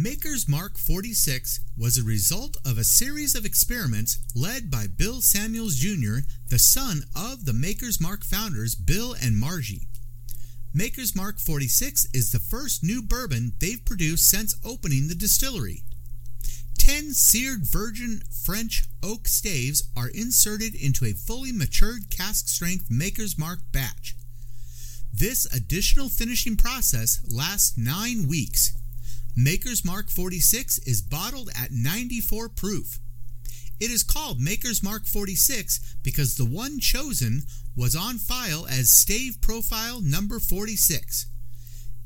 Maker's Mark 46 was a result of a series of experiments led by Bill Samuels Jr., the son of the Maker's Mark founders Bill and Margie. Maker's Mark 46 is the first new bourbon they've produced since opening the distillery. Ten seared virgin French oak staves are inserted into a fully matured cask strength Maker's Mark batch. This additional finishing process lasts nine weeks Maker's Mark 46 is bottled at 94 proof. It is called Maker's Mark 46 because the one chosen was on file as stave profile number 46.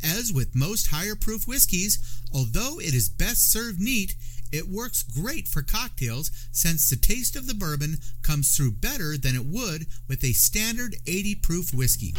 As with most higher proof whiskeys, although it is best served neat, it works great for cocktails since the taste of the bourbon comes through better than it would with a standard 80 proof whiskey.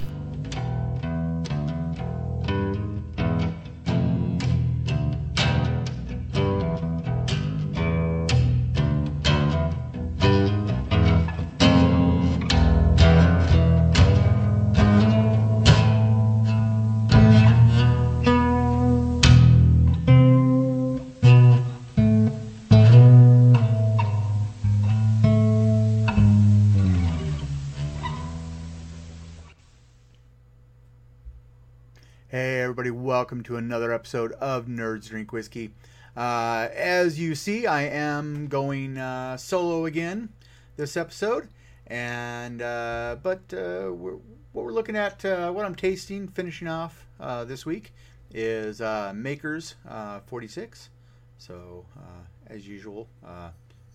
Welcome to another episode of Nerds Drink Whiskey. Uh, as you see, I am going uh, solo again this episode, and uh, but uh, we're, what we're looking at, uh, what I'm tasting, finishing off uh, this week, is Maker's 46. So, as usual,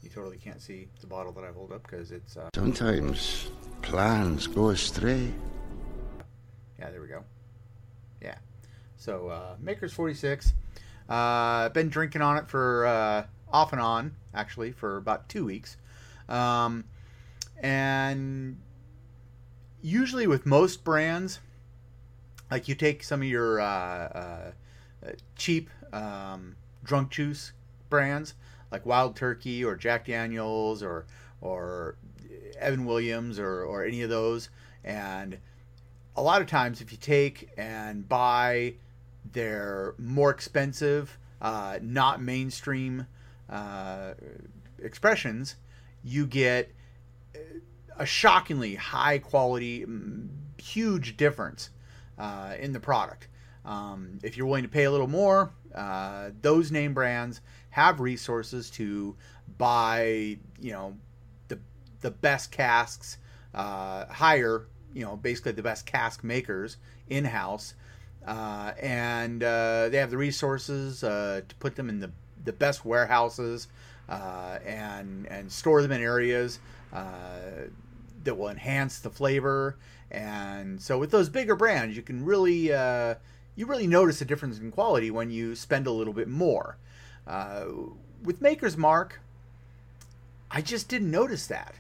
you totally can't see the bottle that I hold up because it's. Sometimes plans go astray. Yeah, there we go. Yeah. So uh, Maker's 46. Uh, been drinking on it for uh, off and on, actually, for about two weeks. Um, and usually with most brands, like you take some of your uh, uh, cheap um, drunk juice brands, like Wild Turkey or Jack Daniels or or Evan Williams or, or any of those, and a lot of times if you take and buy their more expensive, uh, not mainstream uh, expressions, you get a shockingly high quality, huge difference uh, in the product. Um, if you're willing to pay a little more, uh, those name brands have resources to buy, you know, the the best casks, uh, higher you know basically the best cask makers in house, uh, and uh, they have the resources uh, to put them in the the best warehouses uh, and and store them in areas uh, that will enhance the flavor. And so with those bigger brands, you can really you really notice a difference in quality when you spend a little bit more. with Maker's Mark, I just didn't notice that.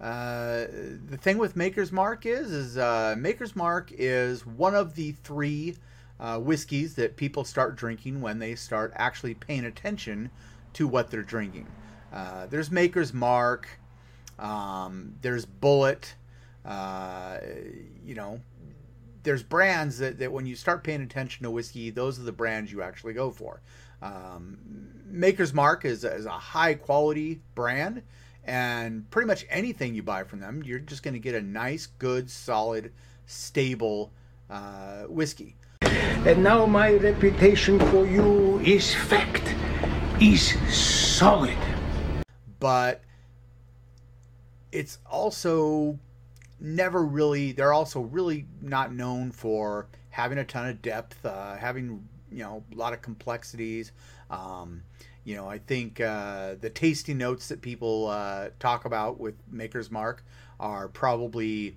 Uh, the thing with Maker's Mark is, is uh, Maker's Mark is one of the three uh, whiskeys that people start drinking when they start actually paying attention to what they're drinking. Uh, there's Maker's Mark, um, there's Bulleit, uh, you know, there's brands that, that when you start paying attention to whiskey, those are the brands you actually go for. Um, Maker's Mark is, is a high quality brand and pretty much anything you buy from them, you're just going to get a nice, good, solid, stable uh, whiskey. And now my reputation for you is fact, is solid. But it's also never really, they're also really not known for having a ton of depth, uh, having, you know, a lot of complexities. Um, you know, I think uh, the tasty notes that people uh, talk about with Maker's Mark are probably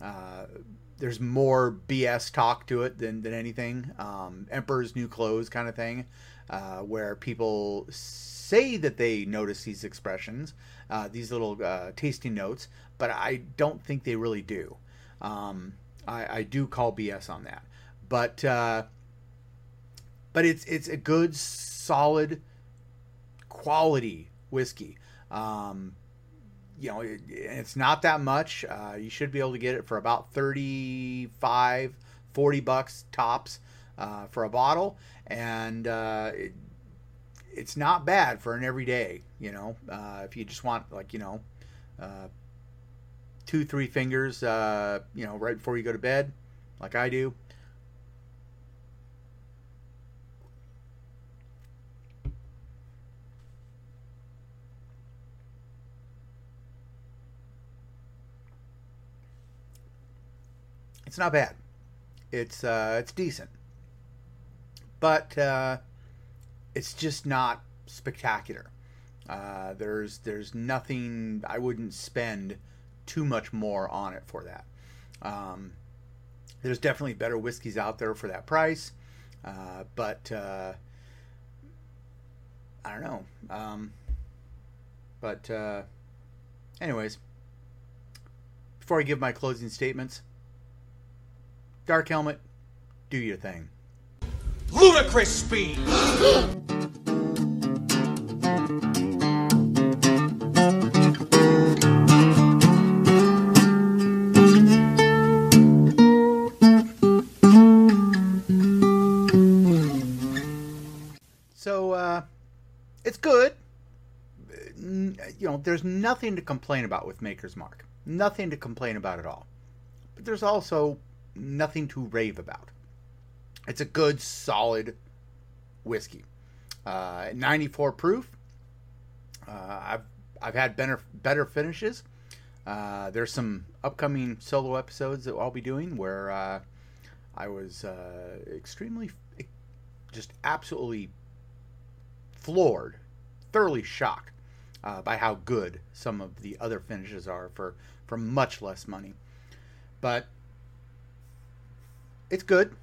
uh, there's more BS talk to it than, than anything. Um, Emperor's New Clothes kind of thing, uh, where people say that they notice these expressions, uh, these little uh, tasting notes, but I don't think they really do. Um, I, I, do call BS on that, but but it's it's a good solid quality whiskey. Um, you know, it, it's not that much. Uh, you should be able to get it for about 35, 40 bucks tops uh, for a bottle. And uh, it, it's not bad for an everyday. You know, uh, if you just want like you know, uh, two three fingers, uh, you know, right before you go to bed, like I do. It's not bad. It's uh, it's decent, but uh, it's just not spectacular. Uh, there's there's nothing I wouldn't spend too much more on it for that. Um, there's definitely better whiskeys out there for that price, uh, but uh, I don't know. Um, but uh, anyways, before I give my closing statements, Dark Helmet, do your thing. Ludicrous speed! So uh, it's good. You know, there's nothing to complain about with Maker's Mark. Nothing to complain about at all. But there's also nothing to rave about. It's a good, solid whiskey. Uh, 94 proof. Uh, I've I've had better better finishes. Uh, there's some upcoming solo episodes that I'll be doing where uh, I was uh, extremely, just absolutely floored, thoroughly shocked uh, by how good some of the other finishes are for for much less money. But it's good.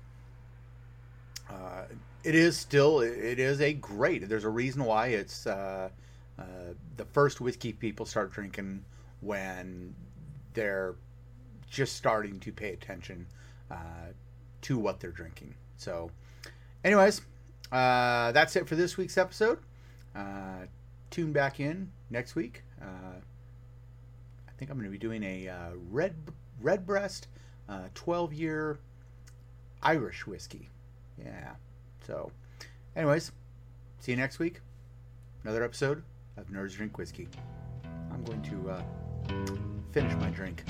Uh, it is still it is a great. There's a reason why it's uh, uh, the first whiskey people start drinking when they're just starting to pay attention uh, to what they're drinking. So, anyways, uh, that's it for this week's episode. Uh, tune back in next week. I think I'm going to be doing a red redbreast, uh, 12 year Irish whiskey. Yeah. So, anyways, see you next week. Another episode of Nerds Drink Whiskey. I'm going to uh, finish my drink.